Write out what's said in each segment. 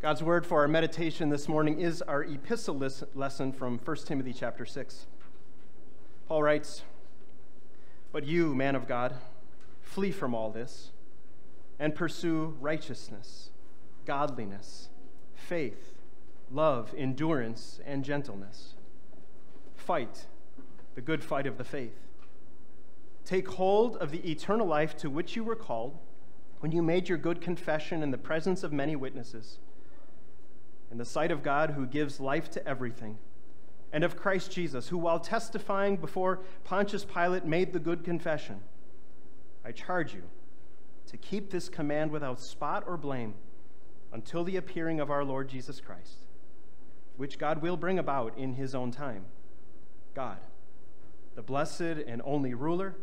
God's word for our meditation this morning is our epistle lesson from 1 Timothy chapter 6. Paul writes, But you, man of God, flee from all this and pursue righteousness, godliness, faith, love, endurance, and gentleness. Fight the good fight of the faith. Take hold of the eternal life to which you were called when you made your good confession in the presence of many witnesses in the sight of God who gives life to everything, and of Christ Jesus, who, while testifying before Pontius Pilate, made the good confession. I charge you to keep this command without spot or blame until the appearing of our Lord Jesus Christ, which God will bring about in his own time. God, the blessed and only ruler,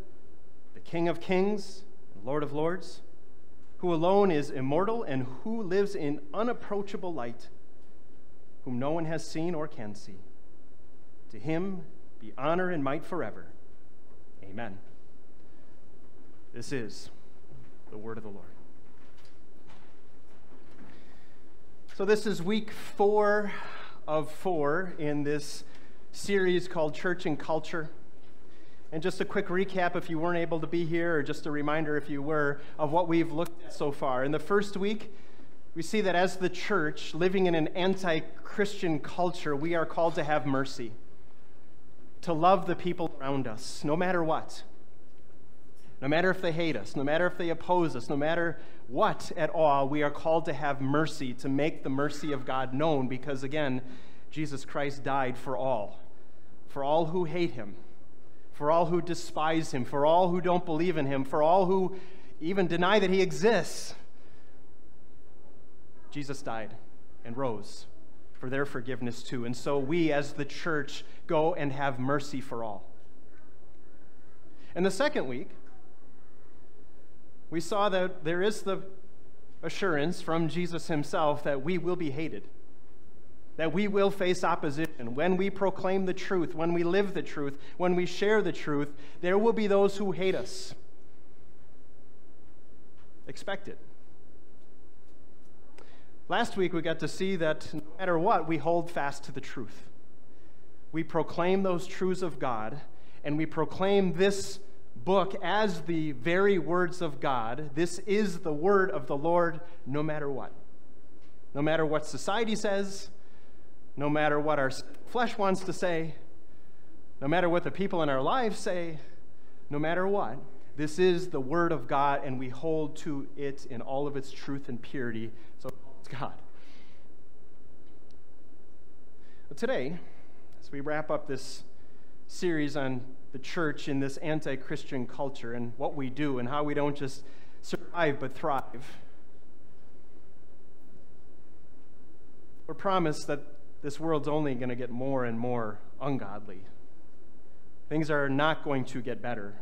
the King of kings, Lord of lords, who alone is immortal and who lives in unapproachable light whom no one has seen or can see. To him be honor and might forever. Amen. This is the word of the Lord. So, this is week four of four in this series called Church and Culture. And just a quick recap if you weren't able to be here, or just a reminder if you were, of what we've looked at so far. In the first week, we see that as the church, living in an anti Christian culture, we are called to have mercy, to love the people around us, no matter what. No matter if they hate us, no matter if they oppose us, no matter what at all, we are called to have mercy, to make the mercy of God known, because again, Jesus Christ died for all, for all who hate him, for all who despise him, for all who don't believe in him, for all who even deny that he exists. Jesus died and rose for their forgiveness too. And so we, as the church, go and have mercy for all. And the second week, we saw that there is the assurance from Jesus himself that we will be hated, that we will face opposition. When we proclaim the truth, when we live the truth, when we share the truth, there will be those who hate us. Expect it. Last week, we got to see that no matter what, we hold fast to the truth. We proclaim those truths of God, and we proclaim this book as the very words of God. This is the word of the Lord no matter what. No matter what society says, no matter what our flesh wants to say, no matter what the people in our lives say, no matter what, this is the word of God, and we hold to it in all of its truth and purity. So God. But today, as we wrap up this series on the church in this anti Christian culture and what we do and how we don't just survive but thrive, we're promised that this world's only going to get more and more ungodly. Things are not going to get better.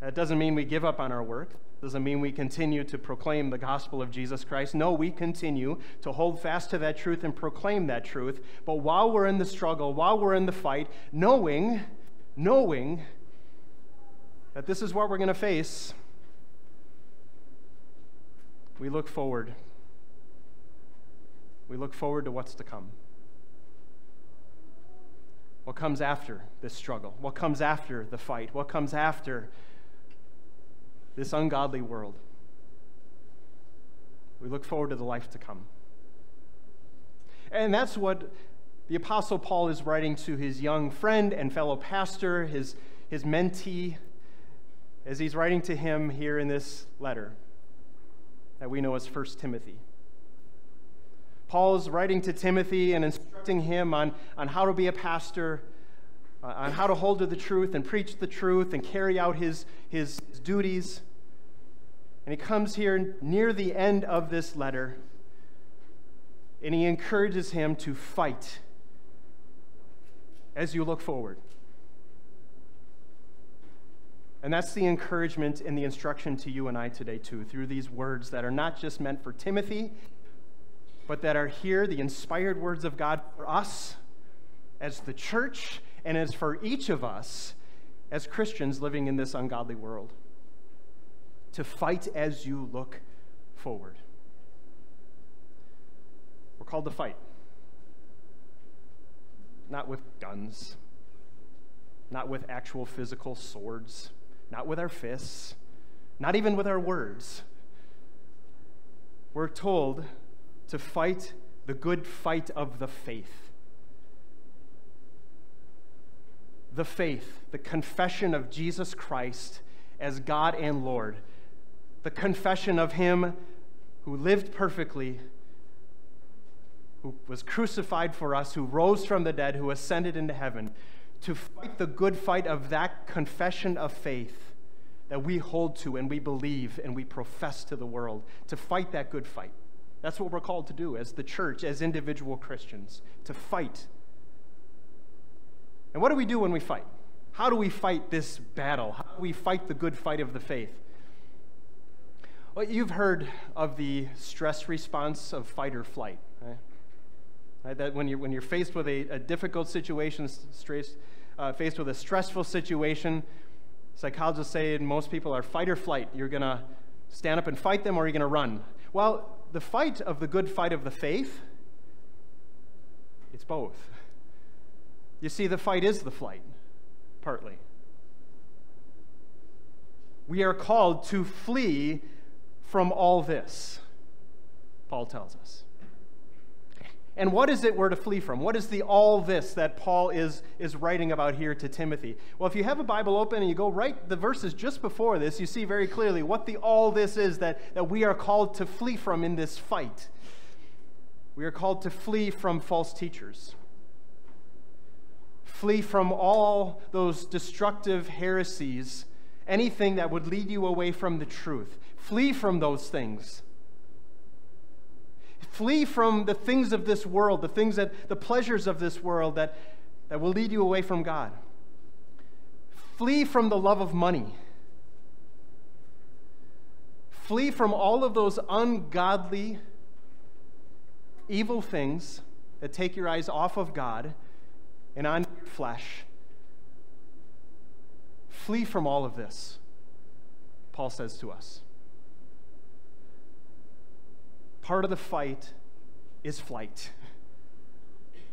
That doesn't mean we give up on our work doesn't mean we continue to proclaim the gospel of Jesus Christ. No, we continue to hold fast to that truth and proclaim that truth. But while we're in the struggle, while we're in the fight, knowing, knowing that this is what we're going to face, we look forward. We look forward to what's to come. What comes after this struggle? What comes after the fight? What comes after this ungodly world. We look forward to the life to come. And that's what the Apostle Paul is writing to his young friend and fellow pastor, his, his mentee, as he's writing to him here in this letter that we know as 1 Timothy. Paul is writing to Timothy and instructing him on, on how to be a pastor, uh, on how to hold to the truth and preach the truth and carry out his, his, his duties. And he comes here near the end of this letter and he encourages him to fight as you look forward. And that's the encouragement and the instruction to you and I today, too, through these words that are not just meant for Timothy, but that are here, the inspired words of God for us as the church and as for each of us as Christians living in this ungodly world. To fight as you look forward. We're called to fight. Not with guns, not with actual physical swords, not with our fists, not even with our words. We're told to fight the good fight of the faith. The faith, the confession of Jesus Christ as God and Lord, the confession of Him who lived perfectly, who was crucified for us, who rose from the dead, who ascended into heaven, to fight the good fight of that confession of faith that we hold to and we believe and we profess to the world, to fight that good fight. That's what we're called to do as the church, as individual Christians, to fight. And what do we do when we fight? How do we fight this battle? How do we fight the good fight of the faith? Well, you've heard of the stress response of fight or flight, right? right? That when you're, when you're faced with a, a difficult situation, stress, uh, faced with a stressful situation, psychologists say most people are fight or flight. You're going to stand up and fight them or you're going to run. Well, the fight of the good fight of the faith, it's both. You see, the fight is the flight, partly. We are called to flee from all this, Paul tells us. And what is it we're to flee from? What is the all this that Paul is, is writing about here to Timothy? Well, if you have a Bible open and you go right the verses just before this, you see very clearly what the all this is that, that we are called to flee from in this fight. We are called to flee from false teachers. Flee from all those destructive heresies, anything that would lead you away from the truth. Flee from those things. Flee from the things of this world, the things that, the pleasures of this world that, that will lead you away from God. Flee from the love of money. Flee from all of those ungodly, evil things that take your eyes off of God and on your flesh. Flee from all of this, Paul says to us part of the fight is flight.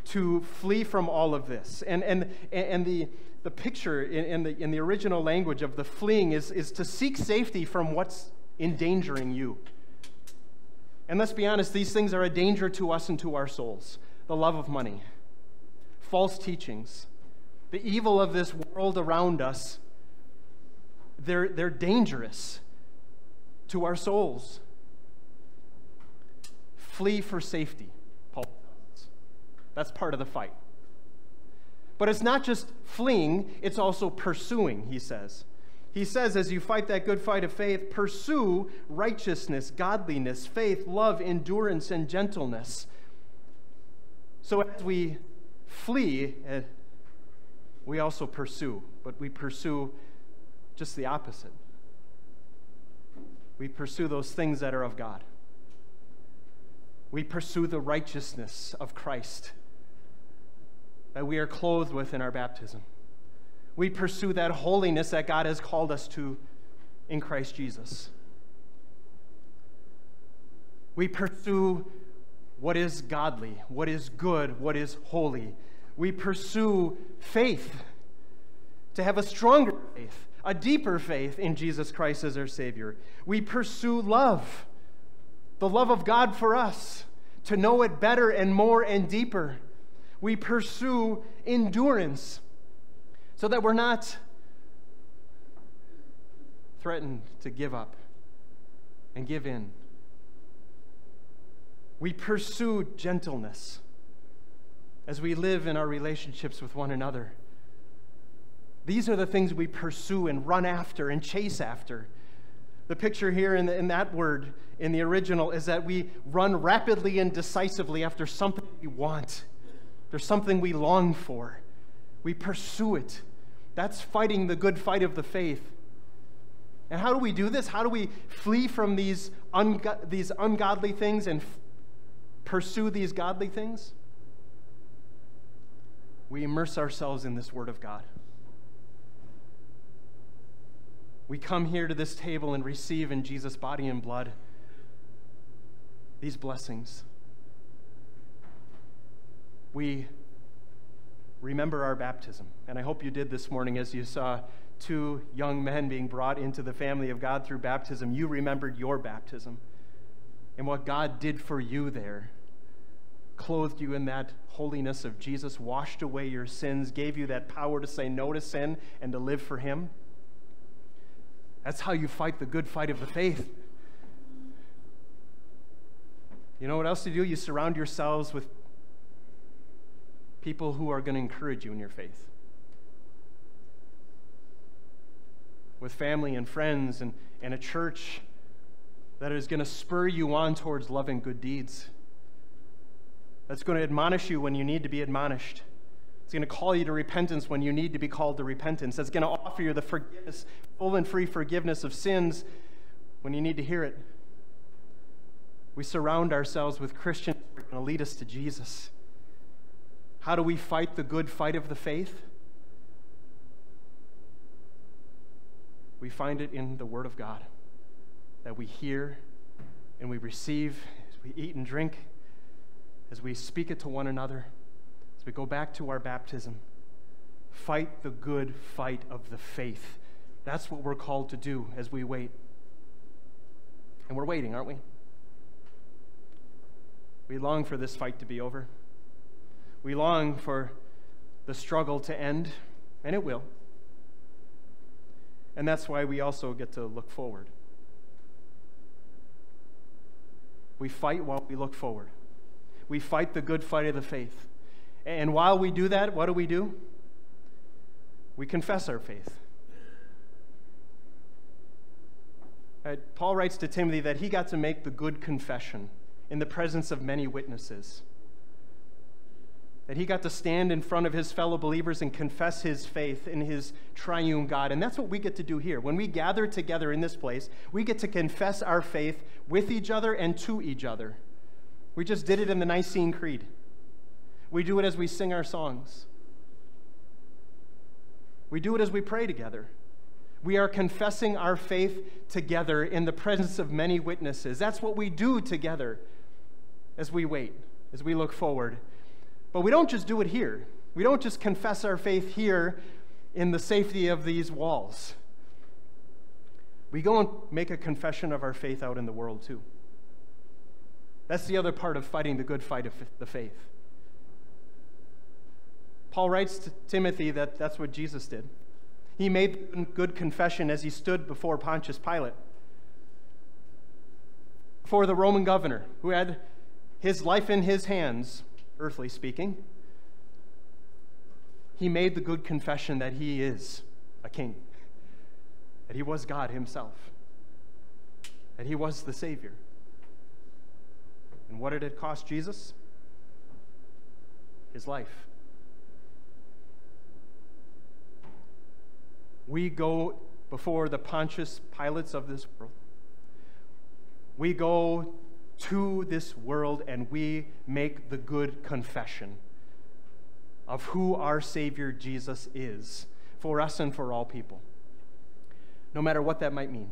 to flee from all of this. And, and, and the, the picture in, in, the, in the original language of the fleeing is, is to seek safety from what's endangering you. And let's be honest, these things are a danger to us and to our souls the love of money, false teachings, the evil of this world around us. They're, they're dangerous to our souls. Flee for safety, Paul says. That's part of the fight. But it's not just fleeing, it's also pursuing, he says. He says, as you fight that good fight of faith, pursue righteousness, godliness, faith, love, endurance, and gentleness. So as we flee, uh, we also pursue, but we pursue just the opposite. We pursue those things that are of God we pursue the righteousness of Christ that we are clothed with in our baptism. We pursue that holiness that God has called us to in Christ Jesus. We pursue what is godly, what is good, what is holy. We pursue faith, to have a stronger faith, a deeper faith in Jesus Christ as our Savior. We pursue love the love of God for us, to know it better and more and deeper. We pursue endurance so that we're not threatened to give up and give in. We pursue gentleness as we live in our relationships with one another. These are the things we pursue and run after and chase after. The picture here in, the, in that word in the original is that we run rapidly and decisively after something we want. There's something we long for. We pursue it. That's fighting the good fight of the faith. And how do we do this? How do we flee from these, these ungodly things and pursue these godly things? We immerse ourselves in this Word of God. We come here to this table and receive in Jesus' body and blood these blessings. we remember our baptism. And I hope you did this morning as you saw two young men being brought into the family of God through baptism. You remembered your baptism and what God did for you there. Clothed you in that holiness of Jesus, washed away your sins, gave you that power to say no to sin and to live for Him. That's how you fight the good fight of the faith. You know what else to do? You surround yourselves with people who are going to encourage you in your faith. With family and friends and, and a church that is going to spur you on towards loving good deeds. That's going to admonish you when you need to be admonished. It's going to call you to repentance when you need to be called to repentance. It's going to offer you the forgiveness, full and free forgiveness of sins when you need to hear it. We surround ourselves with Christians who are going to lead us to Jesus. How do we fight the good fight of the faith? We find it in the Word of God that we hear and we receive as we eat and drink, as we speak it to one another, as we go back to our baptism. Fight the good fight of the faith. That's what we're called to do as we wait. And we're waiting, aren't we? We long for this fight to be over. We long for the struggle to end, and it will. And that's why we also get to look forward. We fight while we look forward. We fight the good fight of the faith. And while we do that, what do we do? We confess our faith. Uh, Paul writes to Timothy that he got to make the good confession in the presence of many witnesses that he got to stand in front of his fellow believers and confess his faith in his triune God. And that's what we get to do here. When we gather together in this place, we get to confess our faith with each other and to each other. We just did it in the Nicene Creed. We do it as we sing our songs. We do it as we pray together. We are confessing our faith together in the presence of many witnesses. That's what we do together as we wait, as we look forward but we don't just do it here. We don't just confess our faith here in the safety of these walls. We go and make a confession of our faith out in the world too. That's the other part of fighting the good fight of the faith. Paul writes to Timothy that that's what Jesus did. He made good confession as he stood before Pontius Pilate, before the Roman governor who had his life in his hands earthly speaking, he made the good confession that he is a king, that he was God himself, that he was the Savior. And what did it cost Jesus? His life. We go before the Pontius Pilates of this world. We go to this world and we make the good confession of who our Savior Jesus is for us and for all people, no matter what that might mean.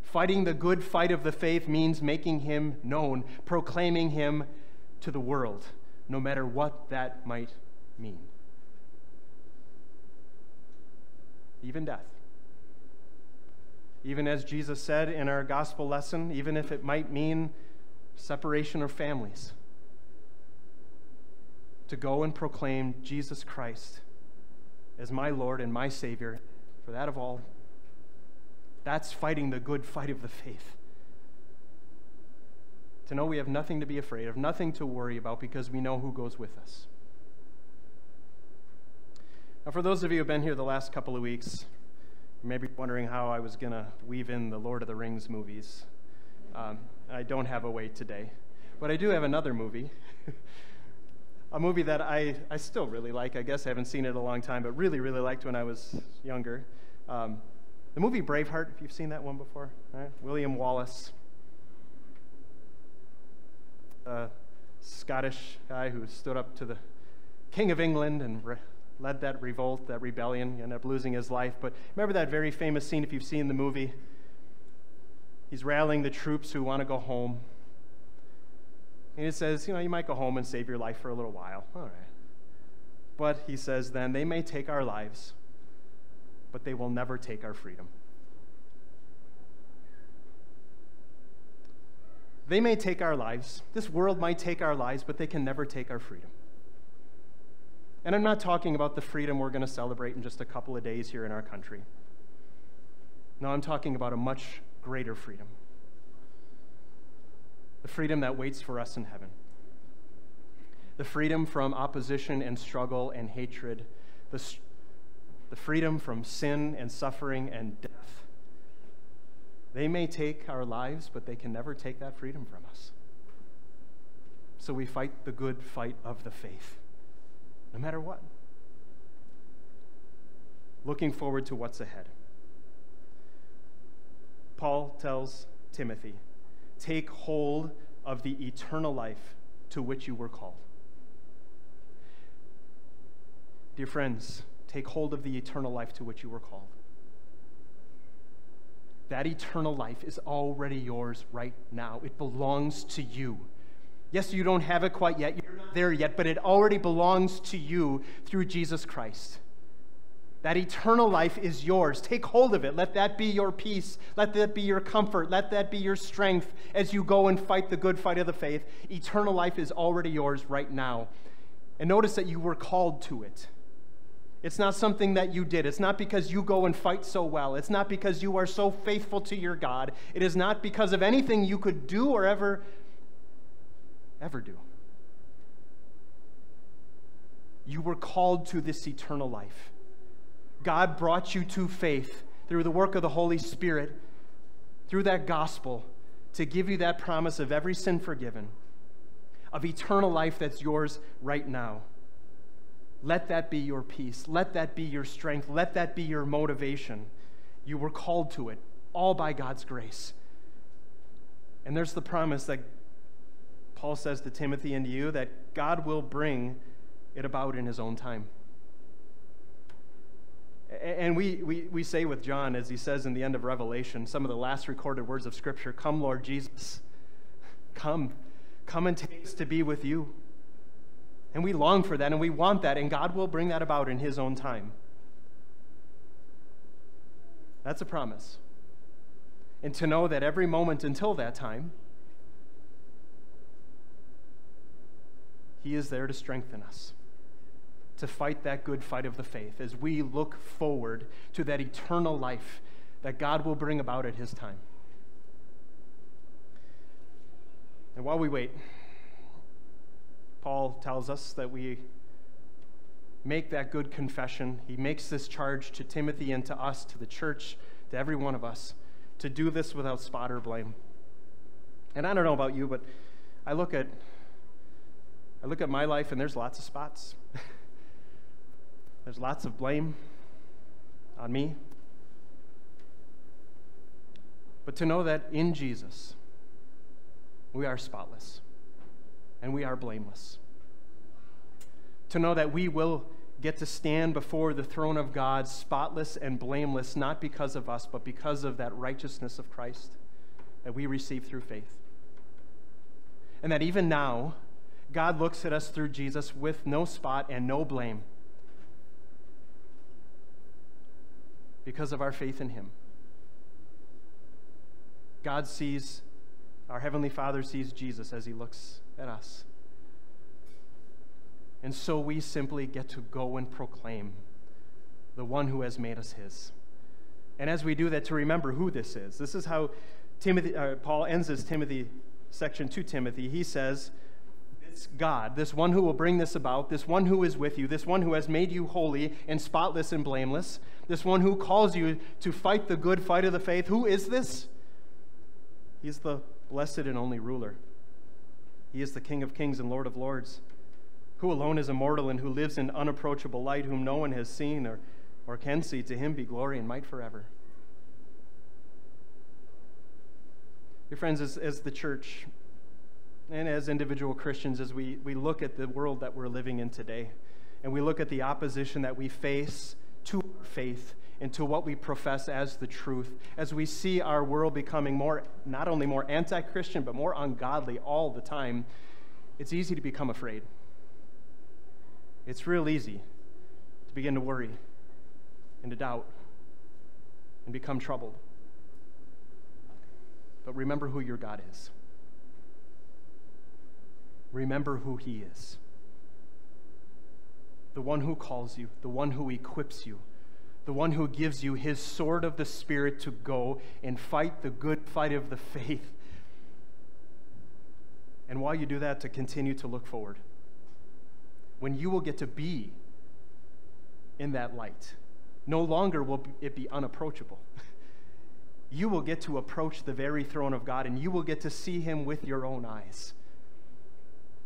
Fighting the good fight of the faith means making him known, proclaiming him to the world, no matter what that might mean. Even death. Even as Jesus said in our gospel lesson, even if it might mean separation of families, to go and proclaim Jesus Christ as my Lord and my Savior, for that of all. That's fighting the good fight of the faith. To know we have nothing to be afraid of, nothing to worry about, because we know who goes with us. Now, for those of you who have been here the last couple of weeks, you may be wondering how I was going to weave in the Lord of the Rings movies. Um, I don't have a way today. But I do have another movie. a movie that I, I still really like. I guess I haven't seen it a long time, but really, really liked when I was younger. Um, the movie Braveheart, if you've seen that one before, right? William Wallace, a Scottish guy who stood up to the King of England and led that revolt, that rebellion, he ended up losing his life. But remember that very famous scene if you've seen the movie? He's rallying the troops who want to go home. And he says, you know, you might go home and save your life for a little while. All right. But he says then, they may take our lives, but they will never take our freedom. They may take our lives. This world might take our lives, but they can never take our freedom. And I'm not talking about the freedom we're going to celebrate in just a couple of days here in our country. No, I'm talking about a much greater freedom the freedom that waits for us in heaven, the freedom from opposition and struggle and hatred, the, the freedom from sin and suffering and death. They may take our lives, but they can never take that freedom from us. So we fight the good fight of the faith, no matter what. Looking forward to what's ahead. Paul tells Timothy, take hold of the eternal life to which you were called. Dear friends, take hold of the eternal life to which you were called. That eternal life is already yours right now. It belongs to you. Yes, you don't have it quite yet. You're not there yet, but it already belongs to you through Jesus Christ. That eternal life is yours. Take hold of it. Let that be your peace. Let that be your comfort. Let that be your strength as you go and fight the good fight of the faith. Eternal life is already yours right now. And notice that you were called to it. It's not something that you did. It's not because you go and fight so well. It's not because you are so faithful to your God. It is not because of anything you could do or ever, ever do. You were called to this eternal life. God brought you to faith through the work of the Holy Spirit, through that gospel, to give you that promise of every sin forgiven, of eternal life that's yours right now. Let that be your peace. Let that be your strength. Let that be your motivation. You were called to it, all by God's grace. And there's the promise that Paul says to Timothy and to you that God will bring it about in his own time. And we, we, we say with John, as he says in the end of Revelation, some of the last recorded words of Scripture Come, Lord Jesus. Come. Come and take us to be with you. And we long for that and we want that, and God will bring that about in His own time. That's a promise. And to know that every moment until that time, He is there to strengthen us to fight that good fight of the faith as we look forward to that eternal life that God will bring about at His time. And while we wait, Paul tells us that we make that good confession. He makes this charge to Timothy and to us, to the church, to every one of us, to do this without spot or blame. And I don't know about you, but I look at I look at my life and there's lots of spots. There's lots of blame on me. But to know that in Jesus, we are spotless and we are blameless. To know that we will get to stand before the throne of God spotless and blameless, not because of us, but because of that righteousness of Christ that we receive through faith. And that even now, God looks at us through Jesus with no spot and no blame. because of our faith in Him. God sees, our Heavenly Father sees Jesus as He looks at us. And so we simply get to go and proclaim the one who has made us His. And as we do that, to remember who this is. This is how Timothy, uh, Paul ends his Timothy section to Timothy. He says, this God, this one who will bring this about, this one who is with you, this one who has made you holy and spotless and blameless, this one who calls you to fight the good fight of the faith. Who is this? He's the blessed and only ruler. He is the King of kings and Lord of lords, who alone is immortal and who lives in unapproachable light, whom no one has seen or, or can see. To him be glory and might forever. Your friends, as, as the church, and as individual Christians, as we, we look at the world that we're living in today, and we look at the opposition that we face to faith and to what we profess as the truth, as we see our world becoming more, not only more anti Christian, but more ungodly all the time, It's easy to become afraid. It's real easy to begin to worry and to doubt and become troubled. But remember who your God is. Remember who He is the one who calls you, the one who equips you, the one who gives you His sword of the Spirit to go and fight the good fight of the faith. And while you do that, to continue to look forward. When you will get to be in that light, no longer will it be unapproachable. You will get to approach the very throne of God and you will get to see Him with your own eyes.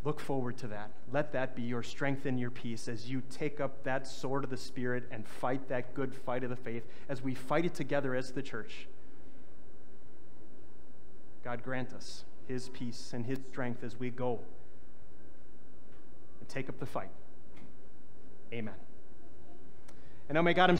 Look forward to that. Let that be your strength and your peace as you take up that sword of the Spirit and fight that good fight of the faith as we fight it together as the church. God grant us his peace and his strength as we go and take up the fight. Amen. And now may God